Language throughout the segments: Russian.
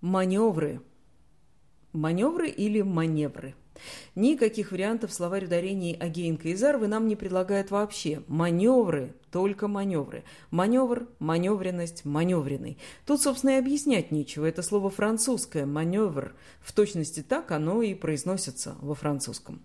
Маневры. Маневры или маневры. Никаких вариантов словарь ударений Агеенко и Зарвы нам не предлагает вообще. Маневры, только маневры. Маневр, маневренность, маневренный. Тут, собственно, и объяснять нечего. Это слово французское, маневр. В точности так оно и произносится во французском.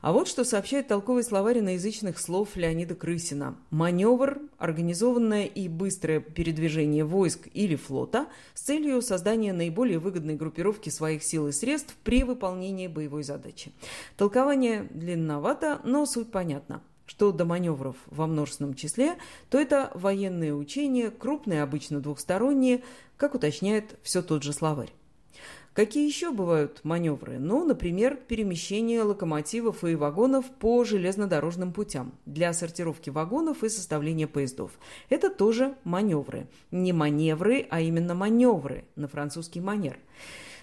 А вот что сообщает толковый словарь иноязычных слов Леонида Крысина. Маневр – организованное и быстрое передвижение войск или флота с целью создания наиболее выгодной группировки своих сил и средств при выполнении боевой задачи. Толкование длинновато, но суть понятна что до маневров во множественном числе, то это военные учения, крупные, обычно двухсторонние, как уточняет все тот же словарь. Какие еще бывают маневры? Ну, например, перемещение локомотивов и вагонов по железнодорожным путям для сортировки вагонов и составления поездов. Это тоже маневры. Не маневры, а именно маневры на французский манер.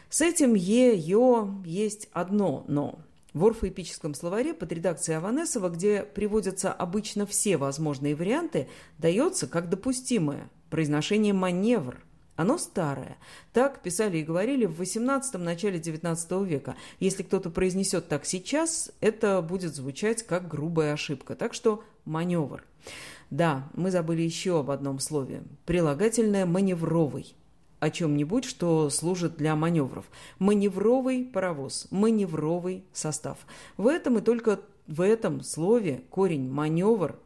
С этим «е», «ё» есть одно «но». В орфоэпическом словаре под редакцией Аванесова, где приводятся обычно все возможные варианты, дается как допустимое произношение «маневр», оно старое. Так писали и говорили в XVIII – начале XIX века. Если кто-то произнесет так сейчас, это будет звучать как грубая ошибка. Так что маневр. Да, мы забыли еще об одном слове. Прилагательное «маневровый» о чем-нибудь, что служит для маневров. Маневровый паровоз, маневровый состав. В этом и только в этом слове корень «маневр».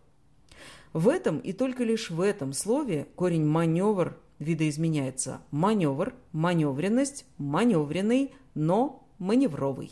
В этом и только лишь в этом слове корень «маневр» видоизменяется маневр, маневренность, маневренный, но маневровый.